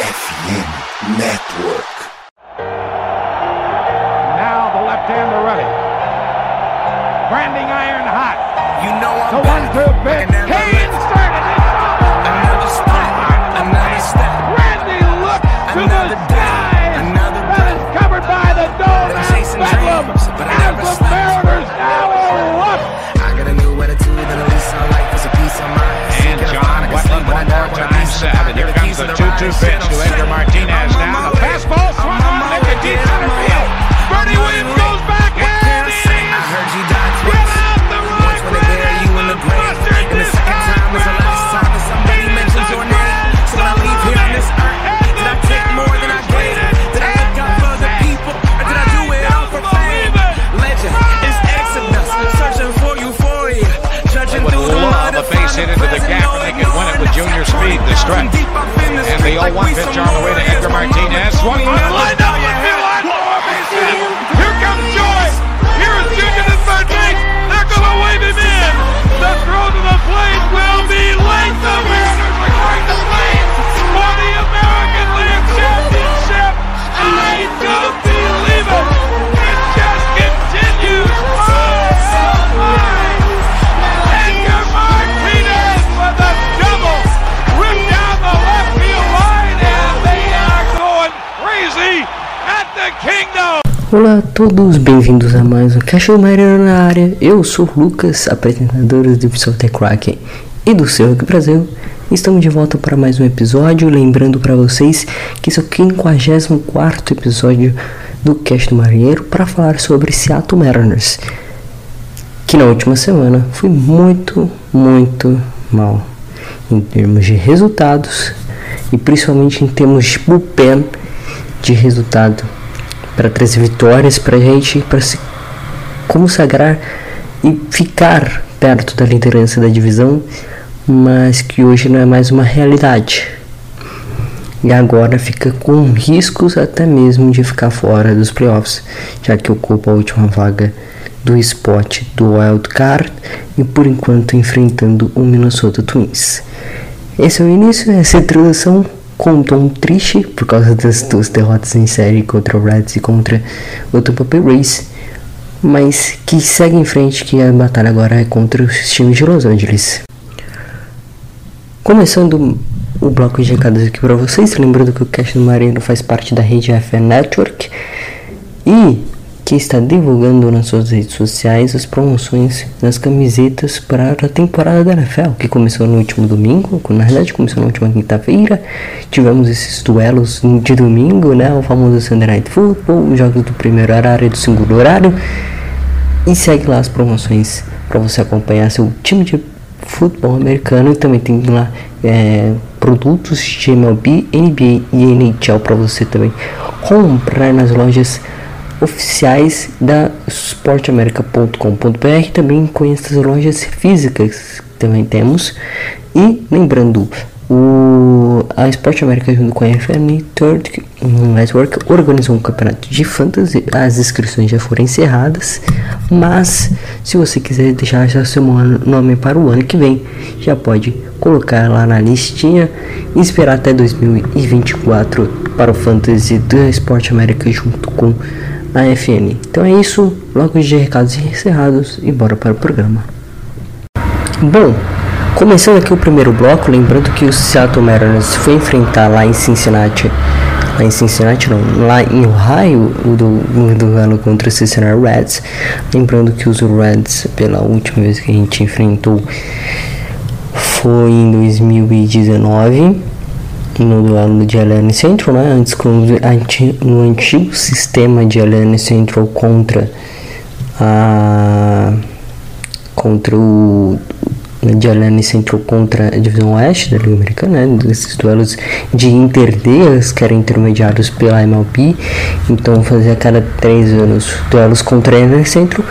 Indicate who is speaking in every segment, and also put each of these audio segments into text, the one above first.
Speaker 1: FM Network.
Speaker 2: Now the left-hander ready. Branding iron hot.
Speaker 3: You know I'm
Speaker 2: The
Speaker 3: back.
Speaker 2: one-two pitch.
Speaker 4: swung
Speaker 3: in.
Speaker 5: Olá a todos, bem-vindos a mais um do Marinheiro na área. Eu sou Lucas, apresentador do Visual Tech Kraken e do seu aqui Brasil. Estamos de volta para mais um episódio. Lembrando para vocês que esse é o 54 episódio do Caixa do Marinheiro para falar sobre Seattle Mariners, que na última semana foi muito, muito mal em termos de resultados e principalmente em termos de bullpen de resultado para trazer vitórias para a gente para se consagrar e ficar perto da liderança da divisão, mas que hoje não é mais uma realidade. E agora fica com riscos até mesmo de ficar fora dos playoffs, já que ocupa a última vaga do spot do Wild Card e por enquanto enfrentando o Minnesota Twins. Esse é o início, essa introdução com um triste por causa das duas derrotas em série contra o Reds e contra o Tampa Bay Rays, mas que segue em frente que a batalha agora é contra os times de Los Angeles. Começando o bloco de recados aqui para vocês, lembrando que o Cash do Marino faz parte da rede FN Network e que está divulgando nas suas redes sociais as promoções das camisetas para a temporada da NFL, que começou no último domingo, na verdade começou na última quinta-feira. Tivemos esses duelos de domingo, né, o famoso Sunday Night Football, os jogos do primeiro horário e do segundo horário. E segue lá as promoções para você acompanhar seu time de futebol americano e também tem lá é, produtos de MLB, NBA e NHL para você também comprar nas lojas oficiais da sportamerica.com.br também conheça as lojas físicas que também temos e lembrando o, a Sport América junto com a FM Third Network organizou um campeonato de fantasy. As inscrições já foram encerradas, mas se você quiser deixar já seu nome para o ano que vem, já pode colocar lá na listinha e esperar até 2024 para o fantasy da Sport América junto com a FN. Então é isso, logo de recados encerrados e bora para o programa. Bom, Começando aqui o primeiro bloco, lembrando que o Seattle Mariners foi enfrentar lá em Cincinnati, lá em Cincinnati não, lá em Ohio, o do, o duelo contra o Cincinnati Reds. Lembrando que os Reds, pela última vez que a gente enfrentou, foi em 2019 no duelo de Alliance Central, né? Antes com no antigo sistema de Alliance Central contra a contra o de Alliance Central contra a divisão oeste da Liga Americana, né? Desses duelos de interdias que eram intermediados pela MLB, então fazia cada três anos duelos contra a Alliance Central.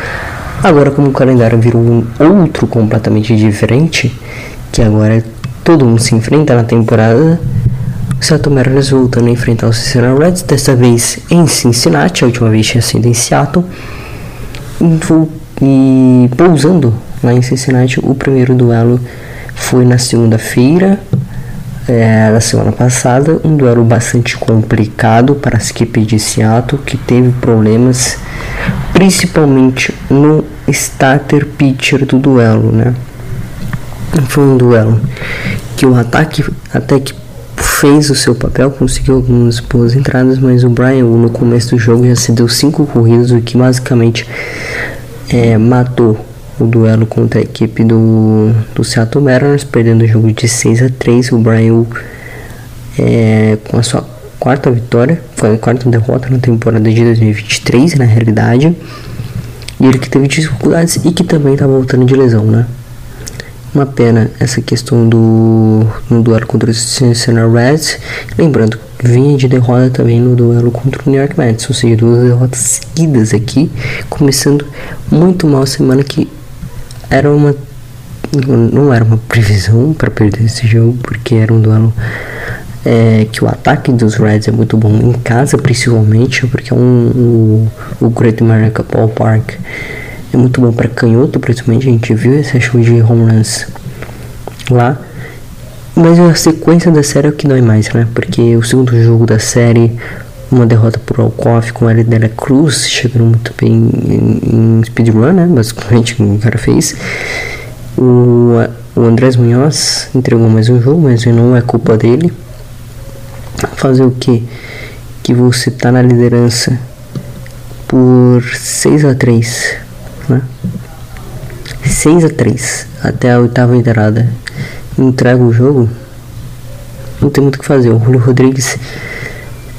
Speaker 5: Agora, como o calendário virou um outro completamente diferente, que agora todo mundo se enfrenta na temporada, o Seattle Mariners voltando a enfrentar o Cincinnati Reds, dessa vez em Cincinnati, a última vez tinha sido em Seattle, e pousando lá em Cincinnati. O primeiro duelo foi na segunda-feira, é, da semana passada, um duelo bastante complicado para a equipe de Seattle, que teve problemas principalmente no starter pitcher do duelo, né? Foi um duelo que o ataque até que fez o seu papel, conseguiu algumas boas entradas, mas o Brian no começo do jogo já se deu cinco corridas, o que basicamente é, matou o duelo contra a equipe do, do Seattle Mariners, perdendo o jogo de 6 a 3. O Brian é, com a sua quarta vitória, foi a quarta derrota na temporada de 2023, na realidade. E ele que teve dificuldades e que também está voltando de lesão, né? Uma pena essa questão do no duelo contra o Cincinnati Reds. Lembrando, vinha de derrota também no duelo contra o New York Mets, ou seja, duas derrotas seguidas aqui, começando muito mal semana que era uma não era uma previsão para perder esse jogo, porque era um duelo é, que o ataque dos Reds é muito bom em casa, principalmente, porque é um, o, o Great America Ballpark é muito bom para canhoto, principalmente. A gente viu esse show de home runs lá. Mas a sequência da série é o que dói mais, né? Porque o segundo jogo da série, uma derrota por Alcoff com a Dela Cruz, chegando muito bem em, em speedrun, né? Basicamente, o cara fez. O, o Andrés Munhoz entregou mais um jogo, mas não é culpa dele. Fazer o que? Que você tá na liderança por 6 a 3 né? 6 a 3 até a oitava entrada. Entrega o jogo. Não tem muito o que fazer. O Julio Rodrigues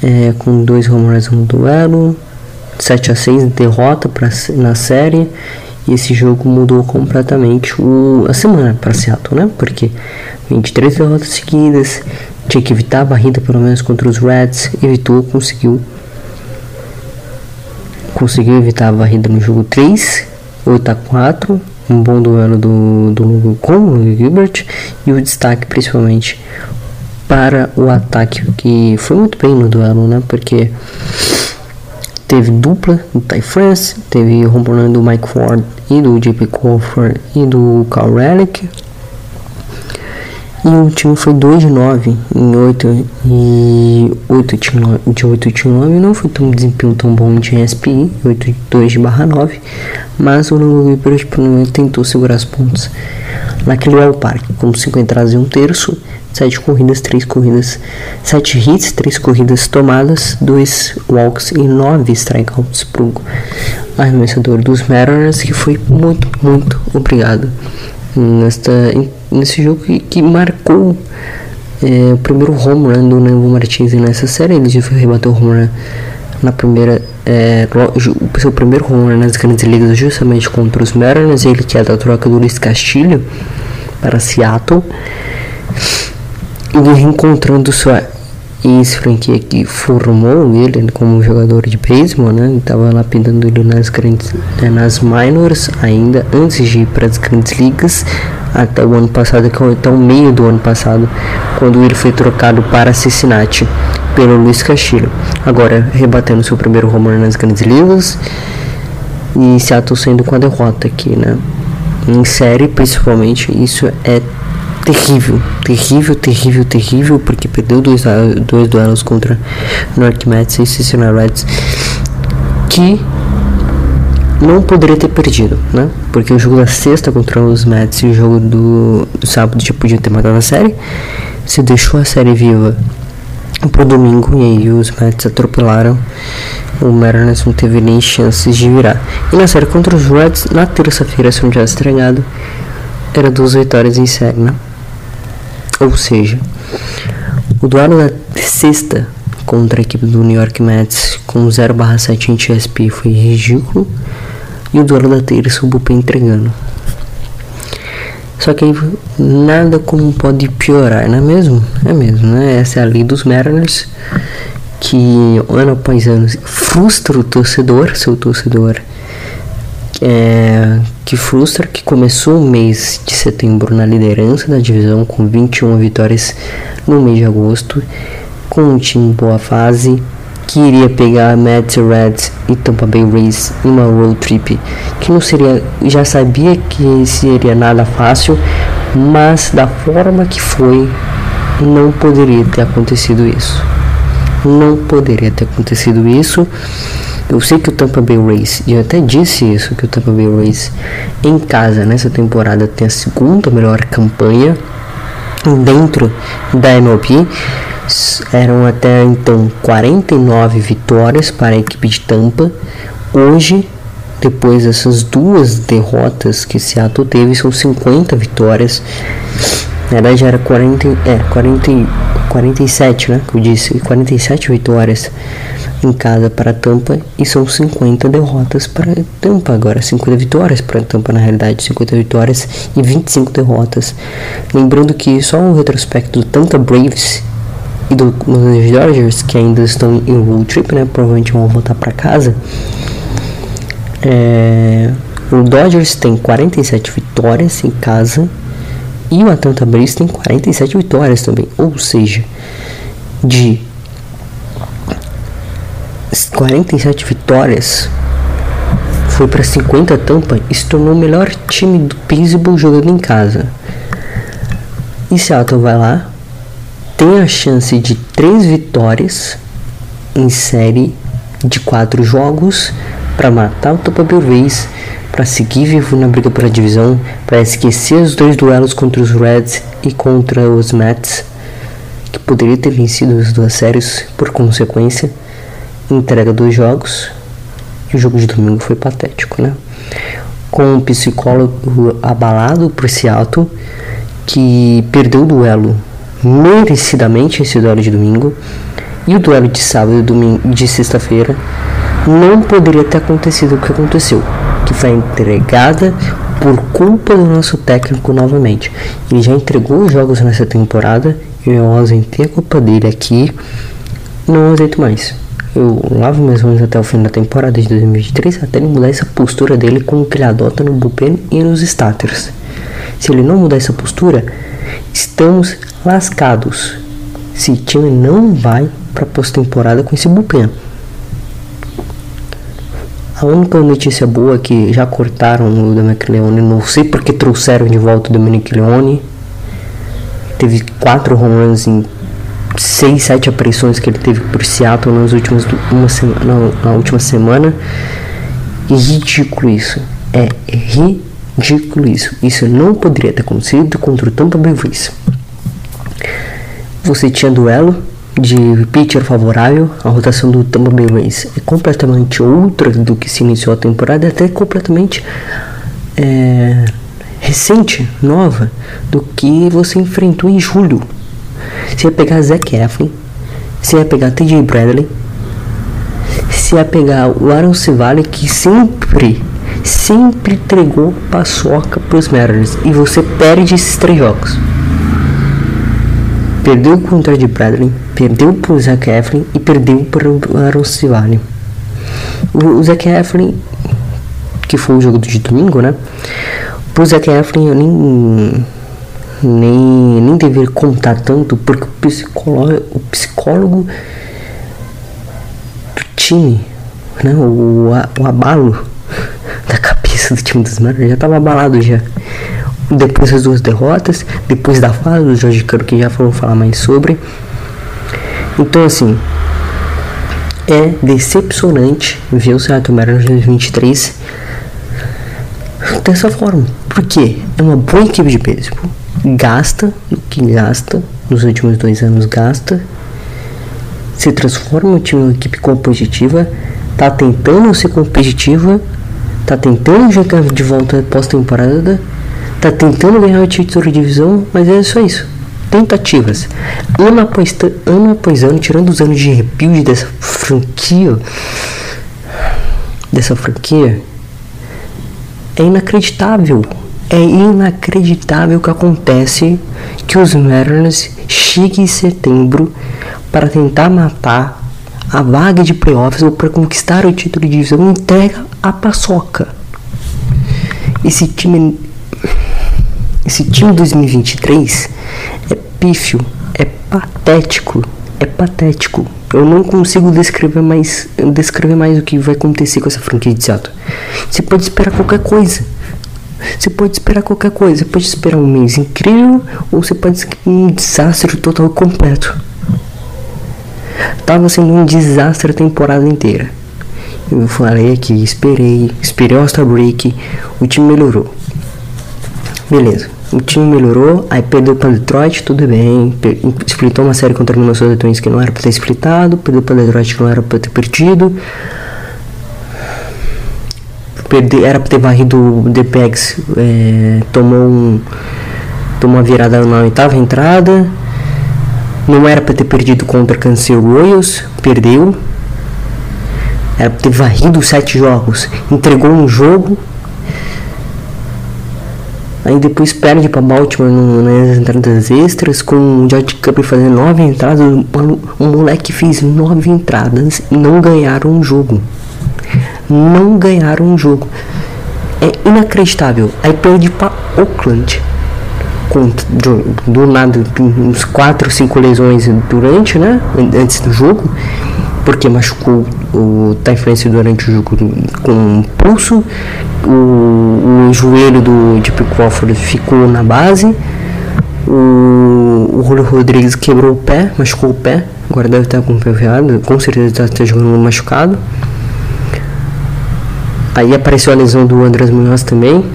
Speaker 5: é, com dois home runs no duelo. 7 a 6 derrota pra, na série. E esse jogo mudou completamente o, a semana para Seattle, né? Porque 23 derrotas seguidas. Tinha que evitar a barrida pelo menos contra os Reds. Evitou, conseguiu. Conseguiu evitar a varrida no jogo 3 8 a 4 um bom duelo do, do com o Gilbert e o destaque principalmente para o ataque que foi muito bem no duelo, né? Porque teve dupla do Ty France, teve o do Mike Ford e do JP Crawford e do Carl Relic e o time foi 2 de 9 em 8 e 8 de 8 de 9 não foi tão desempenho tão bom de SPI, 8 de 2 de barra 9, mas o Longo River tentou segurar as pontas. Naquele All Park, com 5 entradas e um terço, 7 corridas, 3 corridas, 7 hits, 3 corridas tomadas, 2 walks e 9 strikeouts para o arremessador dos Mariners, que foi muito, muito obrigado nesta, nesse jogo que, que marcou é, o primeiro home run do Nevo Martins nessa série. Ele já rebateu o home run na primeira. É, o seu primeiro home run nas grandes ligas justamente contra os Mariners. Ele que é da troca do Luiz Castilho para Seattle. E reencontrando sua ex-franquia que formou ele como jogador de beisebol, né? Estava lapidando ele nas grandes, é, nas minors ainda antes de ir para as grandes ligas até o ano passado, até o meio do ano passado, quando ele foi trocado para Cincinnati pelo Luiz Castilho. Agora rebatendo seu primeiro run nas grandes ligas e Seattle sendo com a derrota aqui, né? Em série, principalmente, isso é terrível, terrível, terrível, terrível, porque perdeu dois, dois duelos contra North Mets e Cincinnati Reds, que não poderia ter perdido, né? Porque o jogo da sexta contra os Mets e o jogo do, do sábado já podia ter matado a série. Se deixou a série viva pro domingo e aí os Mets atropelaram. O Mariners não teve nem chances de virar. E na série contra os Reds, na terça-feira, se não tivesse estranhado, era duas vitórias em série, né? Ou seja, o duelo da sexta contra a equipe do New York Mets com 0/7 em TSP foi ridículo. E o duelo da terça o Bullpen entregando. Só que nada como pode piorar, não é mesmo? É mesmo, né? Essa é a lei dos Mariners que ano após ano frustra o torcedor, seu torcedor é, que frustra que começou o mês de setembro na liderança da divisão com 21 vitórias no mês de agosto, com um time em boa fase, que iria pegar Mets Reds e Tampa Bay Rays em uma road trip, que não seria, já sabia que seria nada fácil, mas da forma que foi, não poderia ter acontecido isso. Não poderia ter acontecido isso. Eu sei que o Tampa Bay Rays, e eu até disse isso, que o Tampa Bay Rays em casa nessa temporada tem a segunda melhor campanha dentro da MLB. Eram até então 49 vitórias para a equipe de Tampa. Hoje, depois dessas duas derrotas que Seattle teve, são 50 vitórias. Na verdade era 40, é, 40, 47, né? Que eu disse, 47 vitórias em casa para Tampa e são 50 derrotas para Tampa agora, 50 vitórias para Tampa na realidade, 50 vitórias e 25 derrotas. Lembrando que só um retrospecto do Tampa Braves e do Los Dodgers que ainda estão em road trip, né? Provavelmente vão voltar para casa. É, o Dodgers tem 47 vitórias em casa e o Atlanta Braves tem 47 vitórias também. Ou seja, de 47 vitórias foi para 50 Tampa e se tornou o melhor time do beisebol jogando em casa. E Seattle vai lá, tem a chance de 3 vitórias em série de 4 jogos para matar o Tampa Bay Rays para seguir vivo na briga pela divisão, para esquecer os dois duelos contra os Reds e contra os Mets, que poderia ter vencido as duas séries por consequência, entrega dois jogos e o jogo de domingo foi patético, né? Com o psicólogo abalado por Seattle, que perdeu o duelo merecidamente esse duelo de domingo e o duelo de sábado e domingo de sexta-feira não poderia ter acontecido o que aconteceu que foi entregada por culpa do nosso técnico novamente. Ele já entregou os jogos nessa temporada e eu ausentei a culpa dele aqui. Não ausento mais. Eu lavo minhas mãos até o fim da temporada de 2023 até ele mudar essa postura dele como que ele adota no bullpen e nos starters. Se ele não mudar essa postura, estamos lascados. Esse time não vai para pós-temporada com esse bullpen. A única notícia boa é que já cortaram o Dominic Leone. Não sei porque trouxeram de volta o Dominic Leone. Teve quatro home runs em seis, sete aparições que ele teve por Seattle nas últimas uma semana, na última semana. E ridículo isso. É ridículo isso. Isso não poderia ter acontecido contra o Tampa Bay Rays. Você tinha duelo de pitcher favorável, a rotação do Tampa Bay Rays é completamente outra do que se iniciou a temporada, até completamente é, recente, nova, do que você enfrentou em julho. Você ia pegar Zach Eflin, você ia pegar TJ Bradley, você ia pegar o Aaron Civale, que sempre, sempre entregou paçoca para os Mariners, e você perde esses três jogos. Perdeu contra de Bradley, perdeu por Zac Eflin e perdeu por Aaron Civale. O Zac Eflin, que foi o jogo de domingo, né? Pro Zac Eflin eu nem nem, nem deveria contar tanto porque o psicólogo, o psicólogo do time, né? O, o abalo da cabeça do time dos Mariners já estava abalado já depois das duas derrotas, depois da fala do Jorge Cano que já foram falar mais sobre. Então assim, é decepcionante ver o Seattle Mariners 2023 dessa forma. Porque é uma boa equipe de beisebol, gasta o que gasta, nos últimos dois anos gasta, se transforma em uma equipe competitiva, tá tentando ser competitiva, tá tentando jogar de volta pós-temporada tá tentando ganhar o título de divisão, mas é só isso. Tentativas. Ano após, ano após ano, tirando os anos de rebuild dessa franquia. Dessa franquia. É inacreditável. É inacreditável que acontece que os Mariners cheguem em setembro para tentar matar a vaga de playoffs ou para conquistar o título de divisão entrega a paçoca. Esse time esse time 2023 é pífio, é patético, é patético. Eu não consigo descrever mais, descrever mais o que vai acontecer com essa franquia de Seattle. Você pode esperar qualquer coisa. Você pode esperar qualquer coisa. Pode esperar um mês incrível ou você pode esperar um desastre total completo. Tava sendo um desastre a temporada inteira. Eu falei aqui, esperei, esperei o All-Star Break, o time melhorou. Beleza, o time melhorou, aí perdeu para Detroit, tudo bem. Splitou uma série contra o Minnesota Twins que não era para ter splitado, perdeu para Detroit que não era para ter perdido. Perde, era para ter varrido o The Pags, é, tomou um tomou uma virada na oitava entrada. Não era para ter perdido contra Kansas Royals, perdeu. Era pra ter varrido sete jogos, entregou um jogo. Aí depois perde para Baltimore no, nas entradas extras, com o George Cup fazendo nove entradas. O moleque fez nove entradas e não ganharam um jogo. Não ganharam um jogo. É inacreditável. Aí perde para Oakland. Com, do, do nada, uns 4, 5 lesões durante, né? Antes do jogo porque machucou o Typhus durante o jogo com o pulso, o, o joelho do Deep Crawford ficou na base, o, o Julio Rodrigues quebrou o pé, machucou o pé, agora deve estar com o pé virado, com certeza está jogando machucado. Aí apareceu a lesão do Andrés Munhoz também,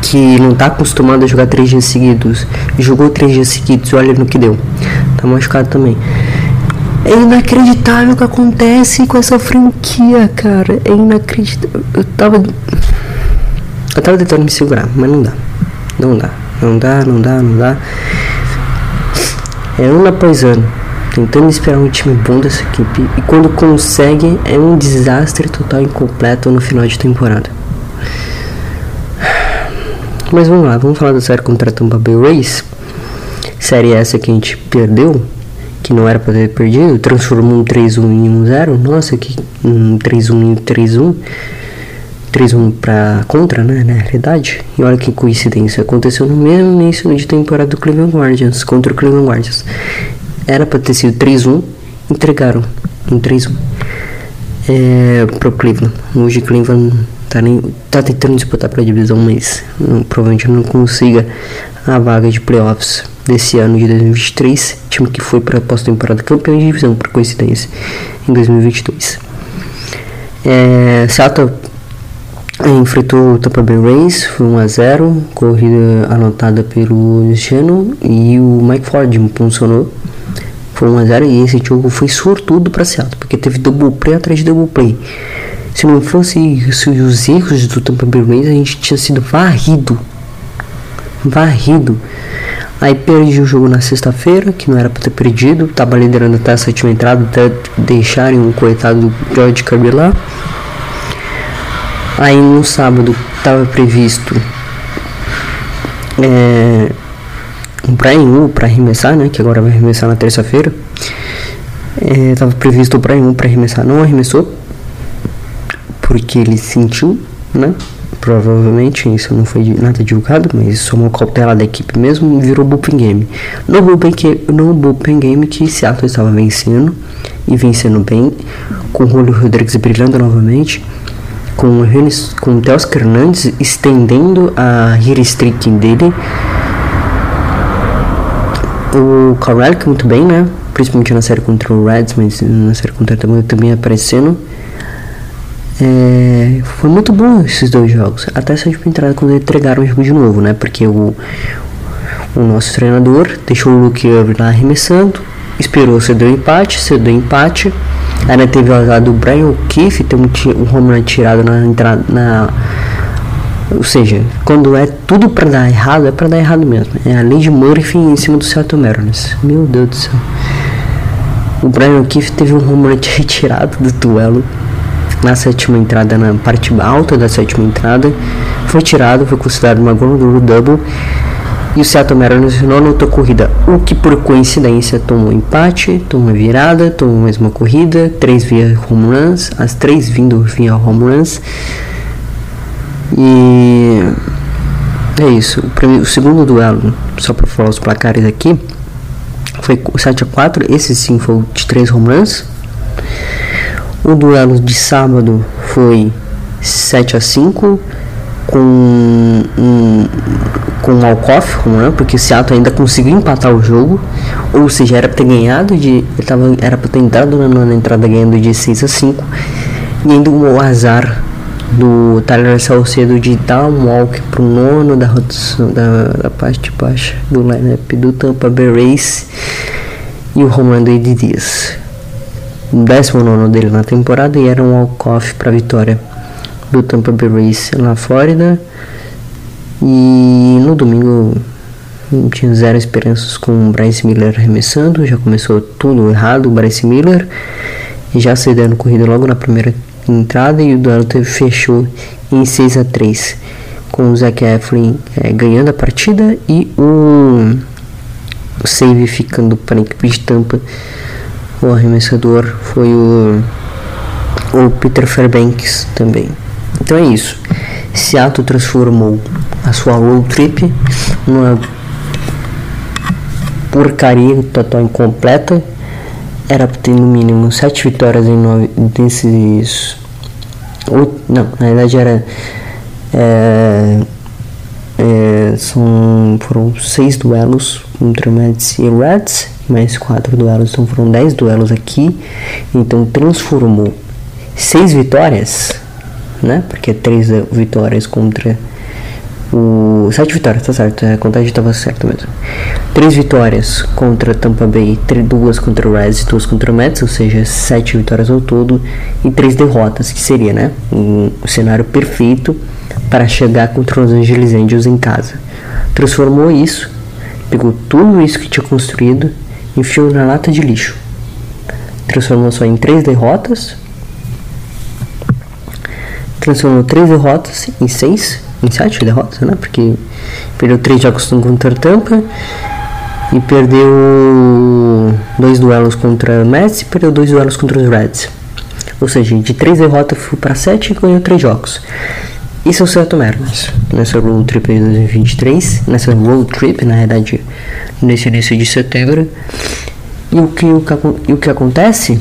Speaker 5: que não está acostumado a jogar três dias seguidos. Jogou três dias seguidos, olha no que deu. Tá machucado também. É inacreditável o que acontece com essa franquia, cara. É inacreditável. Eu tava. Eu tava tentando me segurar, mas não dá. Não dá. Não dá, não dá, não dá. É ano após ano. Tentando esperar um time bom dessa equipe. E quando consegue, é um desastre total incompleto no final de temporada. Mas vamos lá, vamos falar da série contra a Tampa Bay Rays. Série essa que a gente perdeu que não era para ter perdido, transformou um 3-1 em 1-0. Nossa, que um 3-1 em 3-1. 3-1 para contra, né, na realidade. E olha que coincidência, aconteceu no mesmo início de temporada do Cleveland Guardians, contra o Cleveland Guardians. Era para ter sido 3-1, entregaram em 3-1 é, pro Cleveland. Hoje Cleveland tá, nem, tá tentando disputar pra divisão, mas não, provavelmente não consiga a vaga de playoffs desse ano de 2023, time que foi para a pós-temporada campeão de divisão, por coincidência, em 2022. É, Seattle é, enfrentou o Tampa Bay Rays, foi 1 a 0 corrida anotada pelo Luciano e o Mike Ford impulsionou, foi 1 a 0 e esse jogo foi sortudo para Seattle, porque teve double play atrás de double play. Se não fosse os erros do Tampa Bay Rays, a gente tinha sido varrido, varrido. Aí perdi o jogo na sexta-feira, que não era para ter perdido. Tava liderando até a sétima entrada, até deixarem um coitado do George Kirby lá. Aí no sábado estava previsto é, o Brian U para arremessar, né? Que agora vai arremessar na terça-feira. É, tava previsto o Brian U para arremessar, não arremessou. Porque ele sentiu, né? provavelmente isso não foi nada divulgado, mas isso é uma cautela da equipe mesmo, virou bullpen game. No bullpen, que, no bullpen game que Seattle estava vencendo e vencendo bem, com o Julio Rodrigues brilhando novamente, com o, com o Hernandes estendendo a hit streak dele. O Corralic muito bem, né? Principalmente na série contra o Reds, mas na série contra também, também aparecendo. É, foi muito bom esses dois jogos. Até essa última entrada quando entregaram o jogo de novo, né? Porque o, o nosso treinador deixou o Luke Irving lá arremessando, esperou ceder o empate, cedeu empate. Ainda teve o azar do Brian O'Keefe ter um, um home run tirado na entrada. Na, ou seja, quando é tudo para dar errado, é para dar errado mesmo. É a lei de Murphy em cima do Seattle Mariners. Meu Deus do céu. O Brian O'Keefe teve um run retirado do duelo na sétima entrada, na parte alta da sétima entrada, foi tirado, foi considerado uma gol double e o Seattle Mariners não anotou corrida, o que por coincidência tomou empate, tomou virada, tomou mais uma corrida, três via home runs, as três vindo via home runs. E é isso. O, primeiro, o segundo duelo, só para falar os placares aqui, foi 7 a 4 esse sim foi de três home runs. O duelo de sábado foi 7 a 5 com um, com o Alcoff, né? porque o Seattle ainda conseguiu empatar o jogo, ou seja, era para ter ganhado de, tava, era para ter entrado na, na entrada ganhando de 6 a 5, e ainda o azar do Tyler Salcedo de dar um walk pro nono da da, da parte de baixo do lineup do Tampa Bay Rays e o Romando Ed Dias. O décimo nono dele na temporada e era um walk-off para vitória do Tampa Bay Rays na Flórida. E no domingo tinha zero esperanças com o Bryce Miller arremessando, já começou tudo errado o Bryce Miller, já cedendo corrida logo na primeira entrada e o duelo fechou em 6 a 3 com o Zach Eflin é, ganhando a partida e o, o save ficando para a equipe de Tampa. O arremessador foi o, o Peter Fairbanks também. Então é isso. Seattle transformou a sua road trip numa porcaria total incompleta era para ter no mínimo sete vitórias em nove desses. Oito, não, na verdade era. É, é, são, foram seis duelos contra Mets e Reds, mais quatro duelos, então foram dez duelos aqui. Então transformou seis vitórias, né? Porque três vitórias contra o sete vitórias, tá certo, a contagem estava certa mesmo. Três vitórias contra Tampa Bay, duas contra o Reds e duas contra o Mets, ou seja, sete vitórias ao todo e três derrotas, que seria, né, um cenário perfeito para chegar contra os Angeles Angels em casa. Transformou isso, pegou tudo isso que tinha construído, enfiou na lata de lixo. Transformou só em três derrotas. Transformou três derrotas em seis em sete derrotas, né? Porque perdeu três jogos contra Tampa e perdeu dois duelos contra Mets e perdeu dois duelos contra os Reds. Ou seja, de três derrotas foi para sete e ganhou três jogos. Isso é o Seattle Mariners nessa road trip de 2023, nessa road trip, na verdade, nesse início de setembro. E o que, o que, e o que acontece?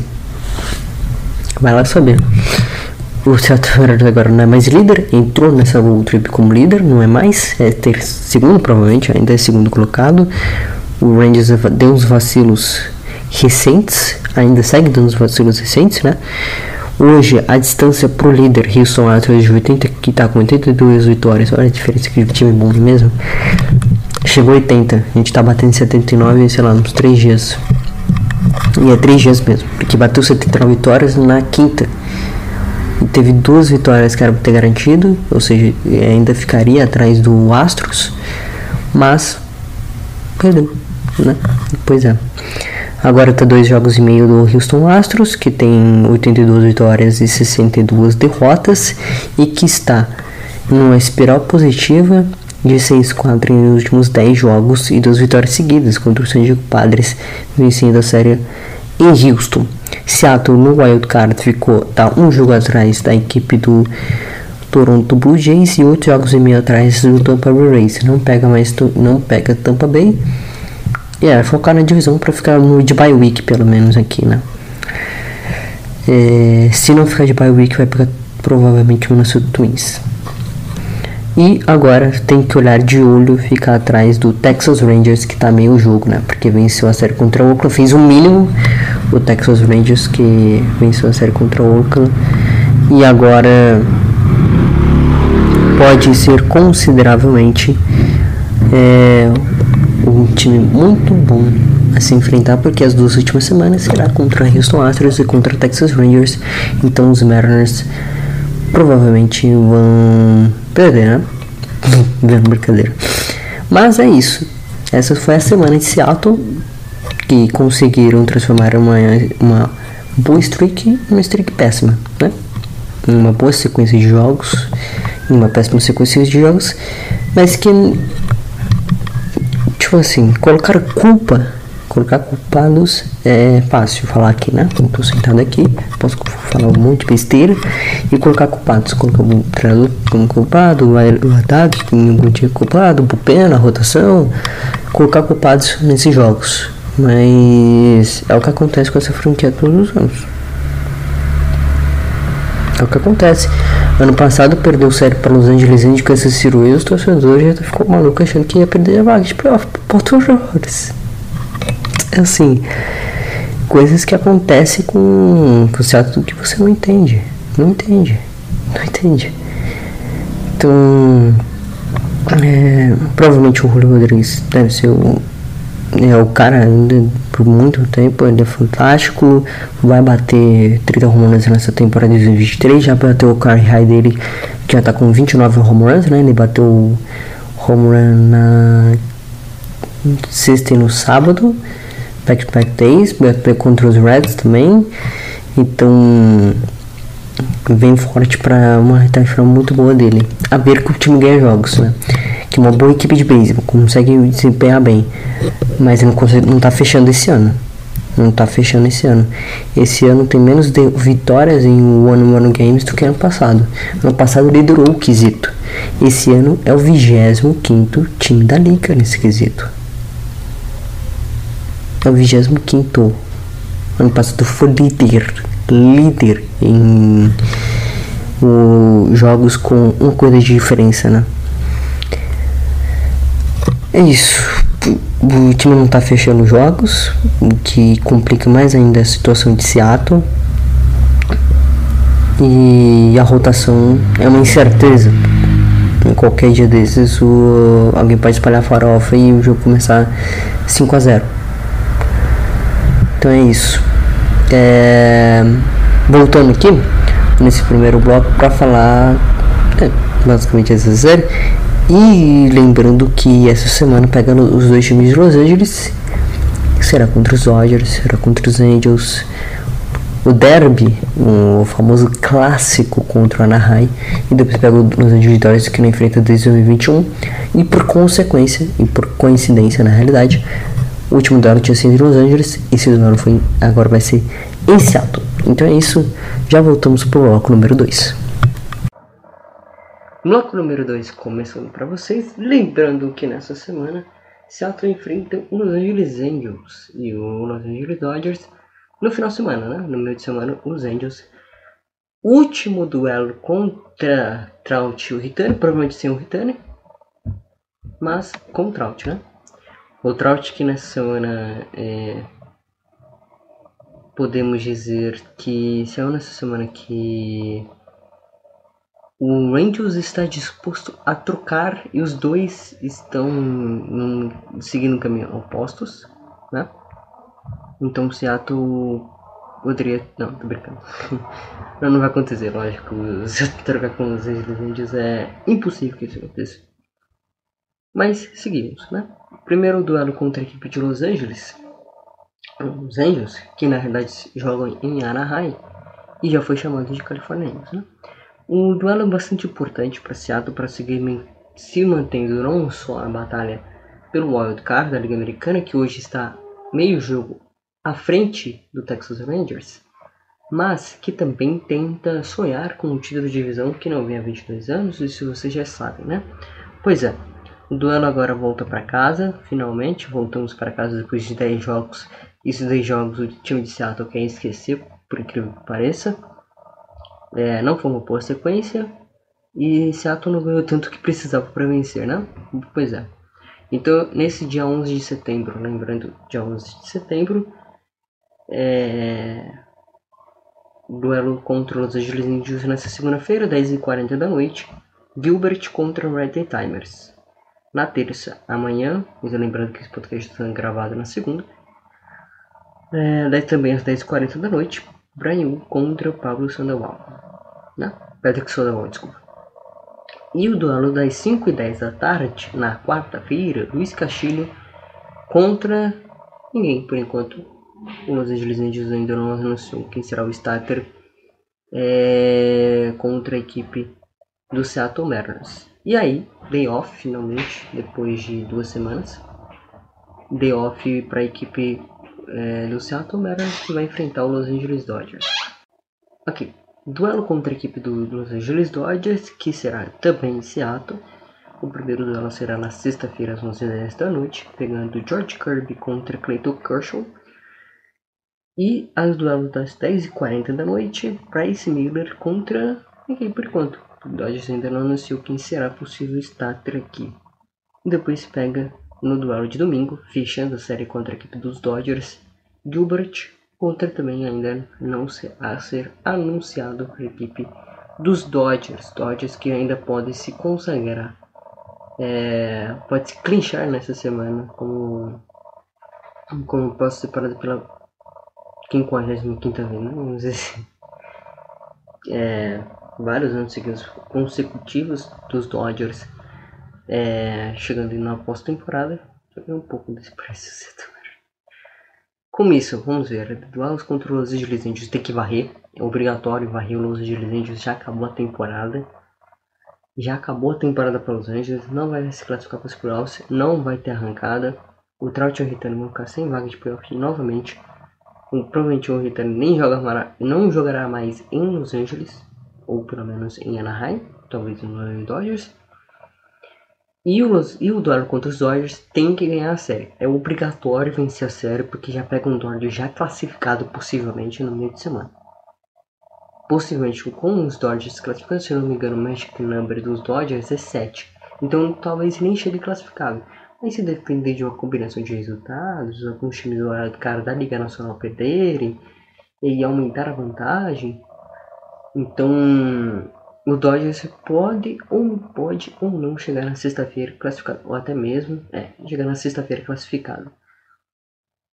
Speaker 5: Vai lá saber o Seattle agora não é mais líder, entrou nessa road trip como líder, não é mais, é ter segundo provavelmente, ainda é segundo colocado. O Rangers deu uns vacilos recentes, ainda segue dando uns vacilos recentes, né? Hoje a distância pro líder Houston Astros de 80, que tá com 82 vitórias, olha a diferença que o time é bom mesmo. Chegou a 80, a gente tá batendo 79, sei lá, uns 3 dias. E é 3 dias mesmo, porque bateu 79 vitórias na quinta teve duas vitórias que era para ter garantido, ou seja, ainda ficaria atrás do Astros, mas perdeu, né? Pois é. Agora tá dois jogos e meio do Houston Astros, que tem 82 vitórias e 62 derrotas e que está numa espiral positiva de 6-4 nos últimos 10 jogos e duas vitórias seguidas contra o San Diego Padres, vencendo a série em Houston. Seattle no wild card ficou tá um jogo atrás da equipe do Toronto Blue Jays e oito jogos e meio atrás do Tampa Bay Rays. Não pega mais não pega Tampa Bay. E é, focar na divisão para ficar no de bye week pelo menos aqui, né? É, se não ficar de bye week vai pegar provavelmente o Minnesota Twins. E agora tem que olhar de olho, ficar atrás do Texas Rangers, que tá meio jogo, né? Porque venceu a série contra o Oakland, fez o um mínimo o Texas Rangers, que venceu a série contra o Oakland. E agora pode ser consideravelmente é, um time muito bom a se enfrentar, porque as duas últimas semanas será contra Houston Astros e contra Texas Rangers. Então os Mariners provavelmente vão perder, né? Brincadeira. Mas é isso. Essa foi a semana de Seattle que conseguiram transformar uma, uma boa streak em uma streak péssima, né? Uma boa sequência de jogos, uma péssima sequência de jogos, mas que tipo assim, colocar culpa Colocar culpados é fácil falar aqui, né? Eu tô sentado aqui, posso falar um monte de besteira e colocar culpados. Colocar o treinador como culpado, o Haddad algum dia culpado, o pena, a rotação. Colocar culpados nesses jogos. Mas é o que acontece com essa franquia todos os anos. É o que acontece. Ano passado perdeu sério para Los Angeles Angels Kansas City Royals, os torcedores já ficou maluco achando que ia perder a vaga de playoff Orioles. É assim, coisas que acontecem com o Seattle que você não entende. Não entende. Não entende. Então, é, provavelmente o Julio Rodrigues deve ser o, é, o cara ainda por muito tempo. Ele é fantástico. Vai bater 30 home nessa temporada de 2023. Já bateu o career high dele, que já tá com 29 home né? Ele bateu o home run na sexta e no sábado. Back-to-back days. Back contra os Reds também. Então vem forte para uma final muito boa dele. A ver que o time ganha jogos, né? Que uma boa equipe de beisebol consegue desempenhar bem, mas não consegue, não tá fechando esse ano. Não tá fechando esse ano. Esse ano tem menos vitórias em One One Games do que ano passado. Ano passado liderou o quesito. Esse ano é o 25 time da liga nesse quesito. É o 25. Ano passado foi líder líder em o, jogos com uma coisa de diferença, né? É isso. O time não tá fechando jogos, o que complica mais ainda a situação de Seattle. E a rotação é uma incerteza. Em qualquer dia desses, o, alguém pode espalhar farofa e o jogo começar 5 a 0 Então é isso. É, voltando aqui nesse primeiro bloco para falar é, basicamente essa série e lembrando que essa semana pegando os dois times de Los Angeles será contra os Dodgers, será contra os Angels, o Derby, o famoso clássico contra o Anaheim, e depois pega os Angeles Dodgers que não enfrenta desde 2021, e por consequência, e por coincidência na realidade, o último duelo tinha sido em Los Angeles. Esse duelo foi, agora vai ser em Seattle. Então é isso. Já voltamos pro bloco número 2. Bloco número 2 começando para vocês. Lembrando que nessa semana Seattle enfrenta o Los Angeles Angels e o Los Angeles Dodgers no final de semana, né? No meio de semana, os Angels. Último duelo contra Trout e o Ritane, provavelmente sem o Ritane, mas com o Trout, né? O Trout que nessa semana é, podemos dizer que saiu nessa semana que o Rangers está disposto a trocar e os dois estão num, seguindo caminho opostos, né? Então Seattle poderia. Não, tô brincando. não, não vai acontecer, lógico. Se trocar com os Rangers é impossível que isso aconteça. Mas seguimos, né? Primeiro duelo contra a equipe de Los Angeles. Os Angels, que na verdade jogam em Anaheim e já foi chamado de californianos, né? O duelo é bastante importante para Seattle para seguir se mantendo não só a batalha pelo wild card da Liga Americana, que hoje está meio jogo à frente do Texas Rangers, mas que também tenta sonhar com o título de divisão que não vem há 22 anos, isso vocês já sabem, né? Pois é, duelo agora volta para casa, finalmente. Voltamos para casa depois de 10 jogos. Esses 10 jogos o time de Seattle quer esquecer, por incrível que pareça. É, não foi uma boa sequência. E Seattle não ganhou tanto que precisava para vencer, né? Pois é. Então, nesse dia 11 de setembro, lembrando, dia 11 de setembro, é... duelo contra os Angeles Indians nessa segunda-feira, 10h40 da noite. Gilbert contra Red Timers na terça, amanhã, mas lembrando que esse podcast está sendo gravado na segunda, é, daí também às 10h40 da noite, Brian contra o Pablo Sandoval, né? Patrick Sandoval, desculpa. E o duelo das 5h10 da tarde, na quarta-feira, Luiz Castilho contra ninguém, por enquanto. O Los Angeles Angels ainda não anunciou quem será o starter é, contra a equipe do Seattle Mariners. E aí, day off finalmente, depois de duas semanas. Day off para a equipe é, do Seattle Mariners que vai enfrentar o Los Angeles Dodgers. Ok, duelo contra a equipe do Los Angeles Dodgers, que será também em Seattle. O primeiro duelo será na sexta-feira às 11h10 da noite, pegando George Kirby contra Clayton Kershaw. E as duelos das 10h40 da noite, Bryce Miller contra ninguém por enquanto. Dodgers ainda não anunciou quem será possível starter aqui. Depois pega no duelo de domingo, fechando a série contra a equipe dos Dodgers, Gilbert contra também ainda não ser, a ser anunciado a equipe dos Dodgers. Dodgers que ainda pode se consagrar, é, pode se clinchar nessa semana como, como posso separado pela 55 vez, né? vamos dizer assim. É, vários anos seguidos consecutivos dos Dodgers é, chegando na pós-temporada. Joguei um pouco desse preço setor. Com isso, vamos ver. Duelos contra os Angeles Angels tem que varrer. É obrigatório varrer os Angeles Angels. Já acabou a temporada. Já acabou a temporada para os Angeles. Não vai se classificar para os playoffs. Não vai ter arrancada. O Trout e o Ritano vão ficar sem vaga de playoff novamente. O, provavelmente o Ritano nem joga, não jogará mais em Los Angeles. Ou pelo menos em Anaheim. Talvez no Dodgers. E, os, e o duelo contra os Dodgers tem que ganhar a série. É obrigatório vencer a série porque já pega um Dodgers já classificado possivelmente no meio de semana. Possivelmente com os Dodgers classificando, se não me engano, o Magic Number dos Dodgers é 7. Então talvez nem chegue classificado. Mas se depender de uma combinação de resultados, alguns times do cara da Liga Nacional perderem e aumentar a vantagem, então o Dodgers pode ou pode ou não chegar na sexta-feira classificado, ou até mesmo é, chegar na sexta-feira classificado.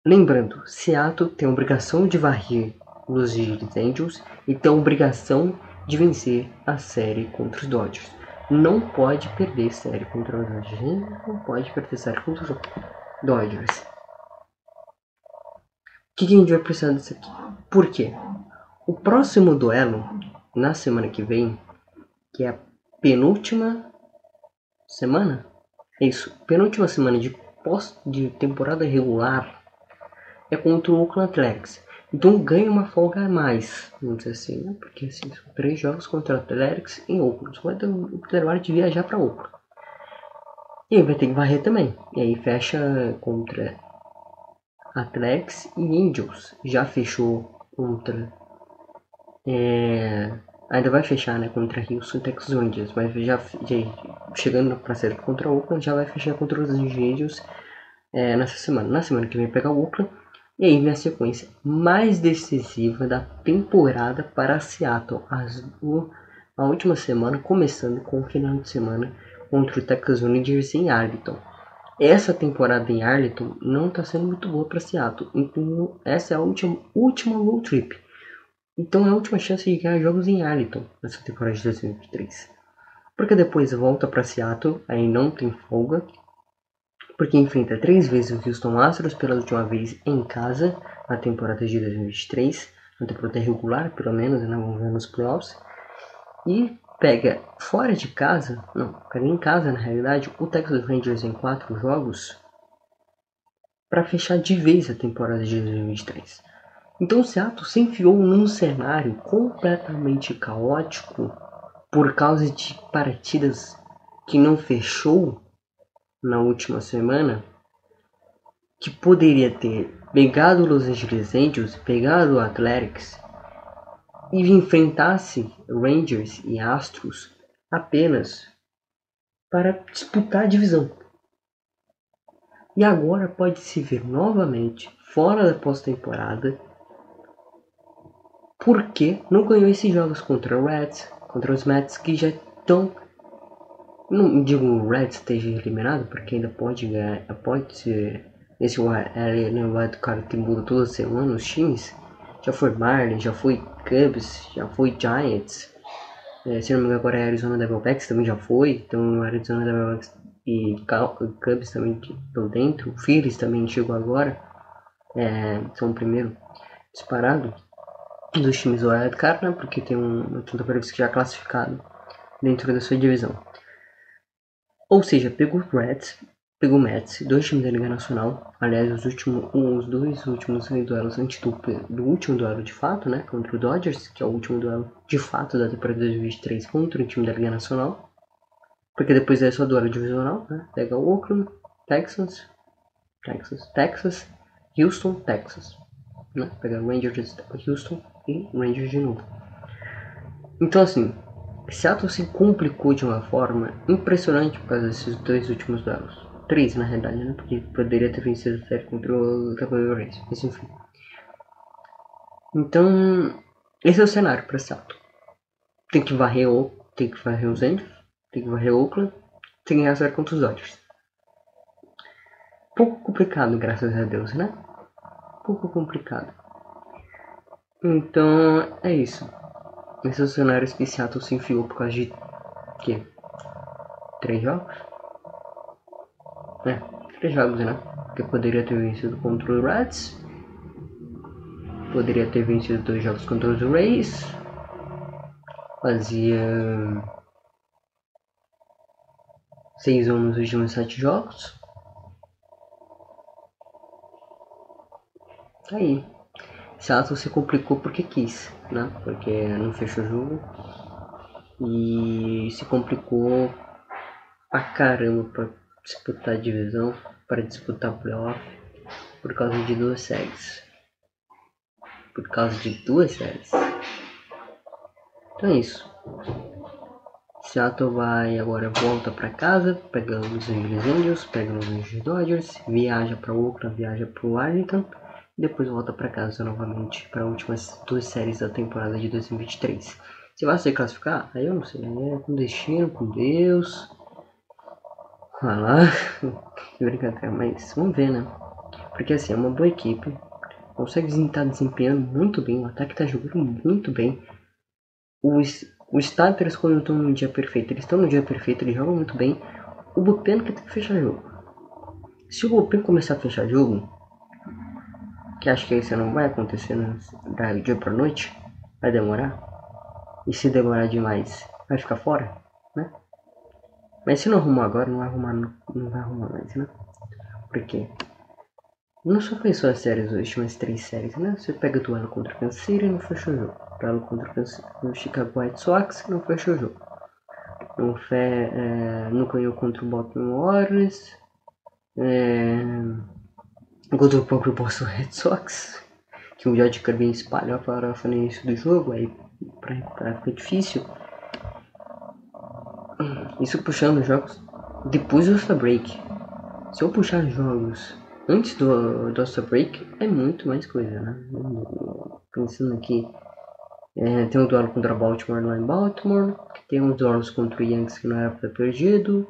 Speaker 5: Lembrando, Seattle tem a obrigação de varrer os Angels e tem a obrigação de vencer a série contra os Dodgers. Não pode perder série contra os Dodgers, não pode perder série contra os Dodgers. O que, que a gente vai precisar disso aqui? Por quê? O próximo duelo, na semana que vem, que é a penúltima semana. É isso, penúltima semana de pós de temporada regular é contra o Oakland Athletics. Então ganha uma folga a mais, vamos dizer assim, né? Porque assim, são três jogos contra o Athletics em Oakland. Só vai ter o trabalho de viajar para Oakland. E aí vai ter que varrer também. E aí fecha contra Athletics e Angels. Já fechou contra é, Ainda vai fechar, né, contra Houston e Texas Rangers, mas já, já chegando pra série contra o Oakland, já vai fechar contra os Angels é, nessa semana. Na semana que vem pegar o Oakland, e aí vem a sequência mais decisiva da temporada para Seattle. As, o, a última semana, começando com o final de semana contra o Texas Rangers em Arlington. Essa temporada em Arlington não está sendo muito boa para Seattle, então essa é a última, última road trip. Então é a última chance de ganhar jogos em Arlington nessa temporada de 2023. Porque depois volta para Seattle, aí não tem folga, porque enfrenta três vezes o Houston Astros pela última vez em casa na temporada de 2023, na temporada regular pelo menos, né, vamos ver nos playoffs, e pega fora de casa, não, pega em casa na realidade, o Texas Rangers em quatro jogos para fechar de vez a temporada de 2023. Então Seattle se enfiou num cenário completamente caótico por causa de partidas que não fechou na última semana, que poderia ter pegado os Los Angeles Angels, pegado o Athletics e enfrentasse Rangers e Astros apenas para disputar a divisão. E agora pode se ver novamente fora da pós-temporada porque não ganhou esses jogos contra o Reds, contra os Mets que já estão. Não digo o Reds esteja eliminado, porque ainda pode ganhar, pode ser esse wild card que muda toda semana os times. Já foi Marlins, já foi Cubs, já foi Giants. É, se não me engano agora é Arizona Diamondbacks também já foi. Então Arizona Diamondbacks e Cubs também estão dentro. O Phillies também chegou agora. É, são o primeiro disparado dos times do wildcard, né, porque tem um, um tanto previsto já classificado dentro da sua divisão. Ou seja, pegou o Reds, pegou o Mets, dois times da Liga Nacional. Aliás, os, últimos, os dois últimos duelos antes do, do último duelo de fato, né, contra o Dodgers, que é o último duelo de fato da temporada 2023 contra o time da Liga Nacional. Porque depois é só duelo divisional, né? Pega o Oakland, Texas, Texas, Texas, Houston, Texas. Né? Pega o Rangers, Houston, e Rangers de novo. Então assim, Seattle se complicou de uma forma impressionante por causa desses dois últimos duelos. Três, na realidade, né? Porque poderia ter vencido a série contra o Tampa Rays. Mas enfim. Então, esse é o cenário para Seattle. Tem que varrer o, tem que varrer os Angels, tem que varrer Oakland, tem que ganhar a série contra os Dodgers. Pouco complicado, graças a Deus, né? Pouco complicado. Então, é isso. Esse é o cenário que Seattle se enfiou por causa de... que? Três jogos? É, três jogos, né? Porque poderia ter vencido contra os Reds. Poderia ter vencido dois jogos contra os Rays. Fazia... Seis anos nos últimos sete jogos. Aí. Seattle se complicou porque quis, né? Porque não fechou o jogo. E se complicou pra caramba pra disputar a divisão, para disputar playoff, por causa de duas séries. Por causa de duas séries. Então é isso. Seattle vai agora volta para casa, pega os Angeles Angels, pega os Angeles Dodgers, viaja para Oakland, viaja para Washington depois volta para casa novamente para as últimas duas séries da temporada de 2023. Se vai se classificar, aí eu não sei, é com destino, com Deus. Vai lá, brincadeira, mas vamos ver, né? Porque assim, é uma boa equipe, consegue estar desempenhando muito bem, o ataque está jogando muito bem. Os, os starters, quando estão no dia perfeito, eles estão no dia perfeito, eles jogam muito bem. O Bullpen que tem que fechar jogo. Se o Bullpen começar a fechar jogo, que acho que isso não vai acontecer da dia para noite, vai demorar. E se demorar demais, vai ficar fora, né? Mas se não arrumar agora, não vai arrumar, não, não vai arrumar mais, né? Porque não só foi só as séries, as últimas três séries, né? Você pega o duelo contra o Kansas e não fechou o jogo. Duelo contra o Chicago White Sox não fechou o jogo. Não, fe, é, não ganhou contra o Baltimore Orioles. É, contra o próprio Boston Red Sox, que o George Kirby espalhou para o início do jogo, aí pra recuperar fica difícil. Isso puxando jogos depois do All Break. Se eu puxar jogos antes do, do All Break, é muito mais coisa, né? Pensando aqui, é, tem um duelo contra Baltimore lá em Baltimore, tem uns duelos contra o Yankees que não era para ter perdido,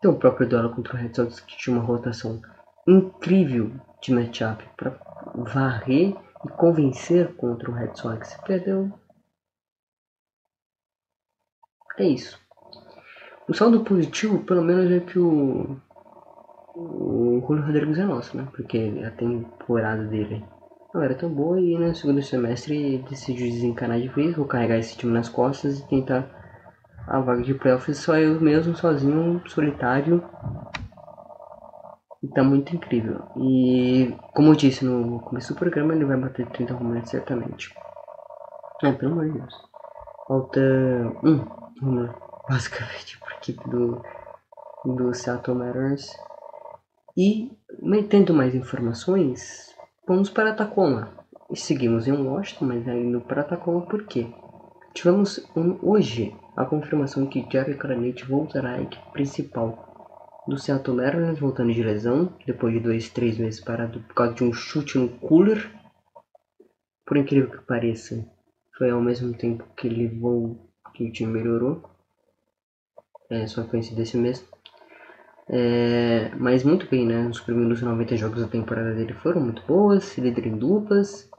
Speaker 5: tem o próprio duelo contra o Red Sox que tinha uma rotação incrível de matchup para varrer e convencer contra o Red Sox. Perdeu. É isso. O saldo positivo, pelo menos, é que o, o Julio Rodrigues é nosso, né? Porque a temporada dele não era tão boa e no segundo semestre decidiu desencanar de vez, vou carregar esse time nas costas e tentar a vaga de playoffs só eu mesmo, sozinho, solitário, tá muito incrível. E como eu disse no começo do programa, ele vai bater 30 home certamente. É, pelo amor de Deus. Falta um home basicamente, por equipe do, do Seattle Mariners. E, tendo mais informações, vamos para Tacoma. E seguimos em Washington, mas indo para Tacoma por quê? Tivemos um, hoje a confirmação que Jerry Cranete voltará à equipe principal Seattle Mariners voltando de lesão, depois de dois, três meses parado por causa de um chute no cooler. Por incrível que pareça, foi ao mesmo tempo que levou que o time melhorou. É só coincidência mesmo. É, mas muito bem, né? Os primeiros 90 jogos da temporada dele foram muito boas, líder em duplas.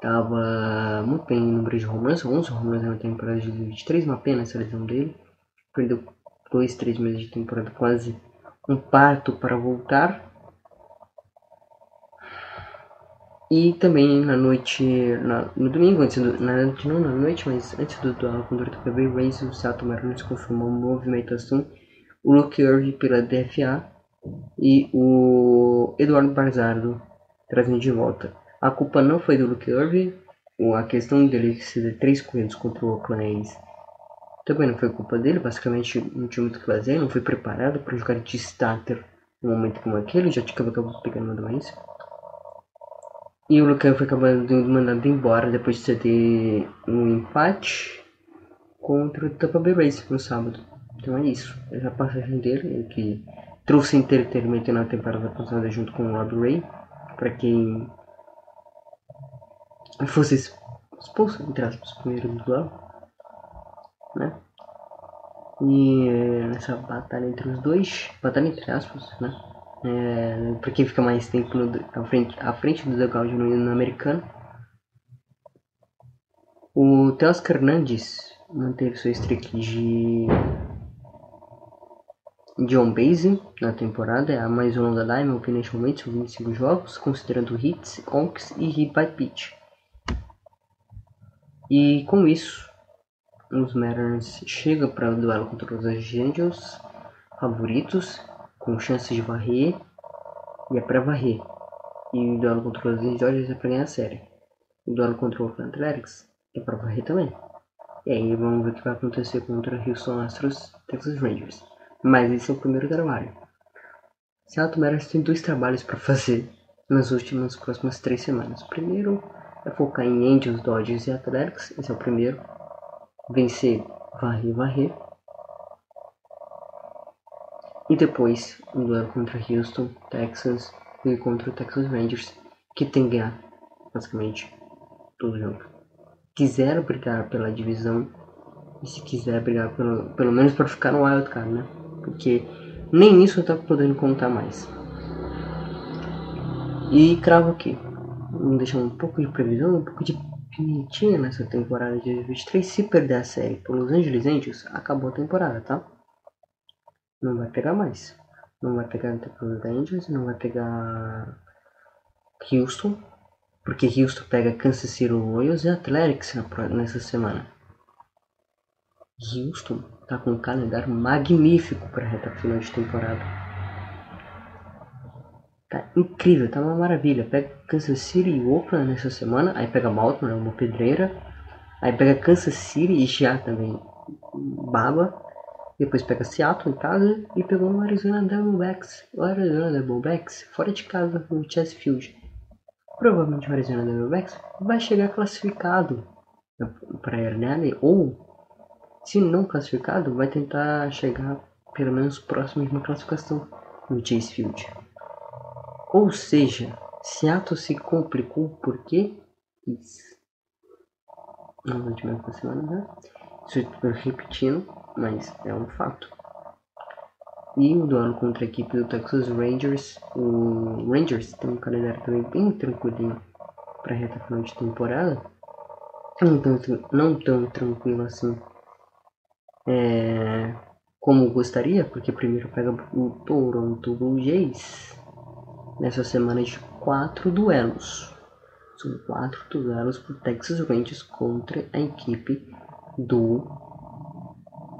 Speaker 5: Tava muito bem no número de home runs, 11 home runs na temporada de 2023, uma pena essa lesão dele. Perdeu dois, três meses de temporada, quase um parto para voltar. E também na noite, na, no domingo, antes do, na, não na noite, mas antes do duelo contra o Tampa Bay Rays, o Seattle Mariners confirmou uma movimentação, o Luke Irving pela DFA e o Eduardo Barzardo trazendo de volta. A culpa não foi do Luke Irving, a questão dele ser três corridas contra o Oakland também não foi culpa dele, basicamente não tinha muito o que fazer, não foi preparado para jogar de starter num momento como aquele, já acabou, acabou pegando uma doença. E o Lucan foi acabando mandado embora depois de ceder um empate contra o Tampa Bay Rays no sábado. Então é isso. Essa é passagem dele, ele que trouxe entretenimento na temporada passada junto com o Rob Ray, para quem fosse expulso, entre aspas, primeiro duelo, né? E é, nessa batalha entre os dois, batalha entre aspas, né? É, pra quem fica mais tempo no, à, frente, à frente do dugout no, no americano. O Teoscar Hernandes manteve sua streak de John Base na temporada, é a mais longa da neste momento, são 25 jogos, considerando hits, onks e hit by pitch. E com isso, os Mariners chegam para o duelo contra os Angels, favoritos, com chances de varrer, e é para varrer. E o duelo contra os Angels é para ganhar a série. O duelo contra o Oakland Athletics é para varrer também. E aí vamos ver o que vai acontecer contra o Houston Astros Texas Rangers. Mas esse é o primeiro trabalho. Seattle Mariners tem dois trabalhos para fazer nas últimas próximas três semanas. O primeiro é focar em Angels, Dodgers e Athletics. Esse é o primeiro. Vencer, varrer, varrer. E depois um duelo contra Houston, Texans e contra o Texas Rangers, que tem que ganhar basicamente todo jogo. Quiser brigar pela divisão e se quiser brigar pelo, pelo menos para ficar no wild card, né? Porque nem isso eu tô podendo contar mais. E cravo aqui. Vamos deixar um pouco de previsão, um pouco de pimentinha nessa temporada de 2023. Se perder a série pelos Angeles Angels, acabou a temporada, tá? Não vai pegar mais. Não vai pegar Texas Angels, não vai pegar Houston, porque Houston pega Kansas City Royals e Athletics nessa semana. Houston tá com um calendário magnífico para a reta final de temporada. Tá incrível, tá uma maravilha. Pega Kansas City e Oakland nessa semana, aí pega Baltimore, uma pedreira. Aí pega Kansas City e já também baba. Depois pega Seattle em casa e pegou o Arizona Diamondbacks. O Arizona Diamondbacks fora de casa no Chesterfield. Provavelmente o Arizona Diamondbacks vai chegar classificado para a Hernani ou se não classificado, vai tentar chegar pelo menos próximo de uma classificação no Chase Field. Ou seja, Seattle se complicou porque isso. Na última semana, né? Isso estou repetindo, mas é um fato. E o duelo contra a equipe do Texas Rangers, o Rangers tem um calendário também bem tranquilinho para reta final de temporada. Não tão, não tão tranquilo assim é, como gostaria, porque primeiro pega o Toronto Blue Jays nessa semana de quatro duelos. São quatro duelos para Texas Rangers contra a equipe do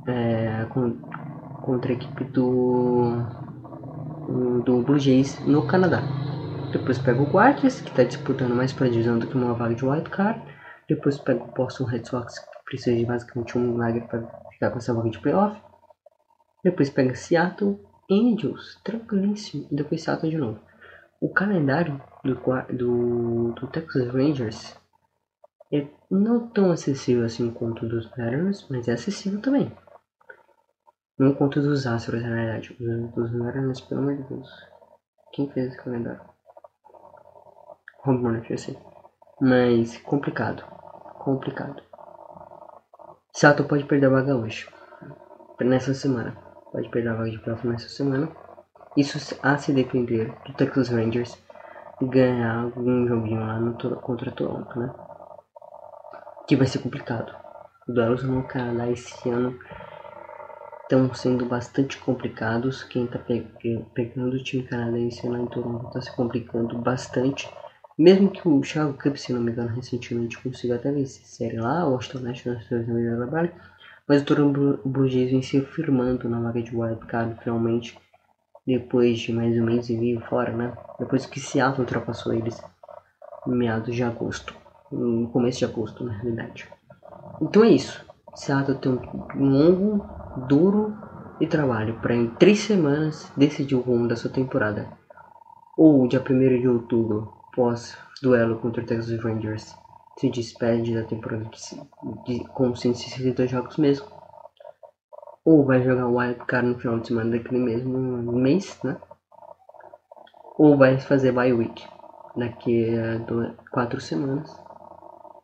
Speaker 5: é, contra a equipe do do Blue Jays no Canadá. Depois pega o Guardians, que está disputando mais para divisão do que uma vaga de wild card. Depois pega o Boston Red Sox, que precisa de basicamente um milagre para ficar com essa vaga de playoff. Depois pega Seattle Angels, tranquilíssimo. E depois Seattle de novo. O calendário do, do, do Texas Rangers é não tão acessível assim quanto dos Mariners, mas é acessível também. Não quanto dos Astros, na verdade. Os dos Mariners, pelo amor de Deus. Quem fez esse calendário? Rob Murphy, eu sei. Mas complicado. Complicado. Seattle pode perder a vaga hoje. Nessa semana. Pode perder a vaga de playoff nessa semana. Isso a se depender do Texas Rangers ganhar algum joguinho lá no, contra Toronto, né? Que vai ser complicado. Duelos no Canadá esse ano estão sendo bastante complicados. Quem está pe pegando o time canadense lá em Toronto está se complicando bastante. Mesmo que o Chicago Cubs, se não me engano, recentemente consiga até vencer série lá, o Washington Nationals fez a melhor trabalho, mas o Toronto Blue Jays vem se firmando na vaga de wildcard finalmente, depois de mais um mês e meio fora, né? Depois que Seattle ultrapassou eles em meados de agosto, no começo de agosto, na realidade. Então é isso. Seattle tem um longo, duro e trabalho para em três semanas decidir o rumo da sua temporada. Ou dia 1 de outubro pós duelo contra o Texas Rangers se despede da temporada de, de, com 162 jogos mesmo. Ou vai jogar o Wild Card no final de semana daquele mesmo mês, né? Ou vai fazer bye week daqui a quatro semanas.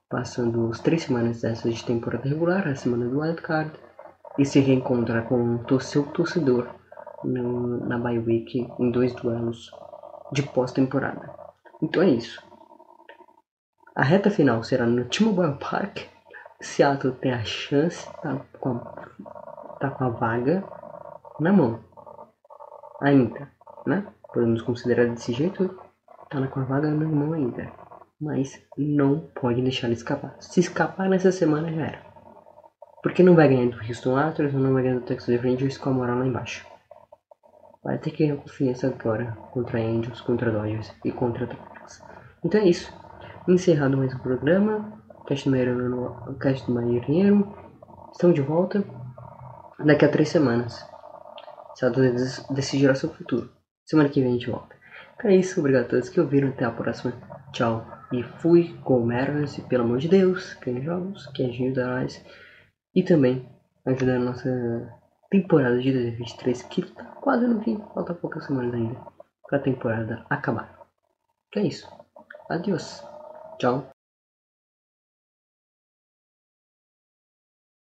Speaker 5: Passando as três semanas dessas de temporada regular, a semana do Wild Card. E se reencontrar com o seu torcedor no, na bye week em dois duelos de pós-temporada. Então é isso. A reta final será no T-Mobile Park. Seattle tem a chance, tá com a, tá com a vaga na mão. Ainda, né? Podemos considerar desse jeito. Tá com a vaga na mão ainda. Mas não pode deixar ele escapar. Se escapar nessa semana já era. Porque não vai ganhar do Houston Astros, não vai ganhar do Texas Rangers com a moral lá embaixo. Vai ter que ganhar confiança agora contra Angels, contra Dodgers e contra Texas. Então é isso. Encerrado mais um programa. Cast do Marinheiro. Estão de volta daqui a três semanas. Deus decidirá seu futuro. Semana que vem a gente volta. Então é isso. Obrigado a todos que ouviram. Até a próxima. Tchau. E fui com o Mariners. E pelo amor de Deus, ganhe jogos, que ajuda nós. E também ajuda a nossa temporada de 2023, que tá quase no fim. Falta poucas semanas ainda para a temporada acabar. Então é isso. Adeus. Ciao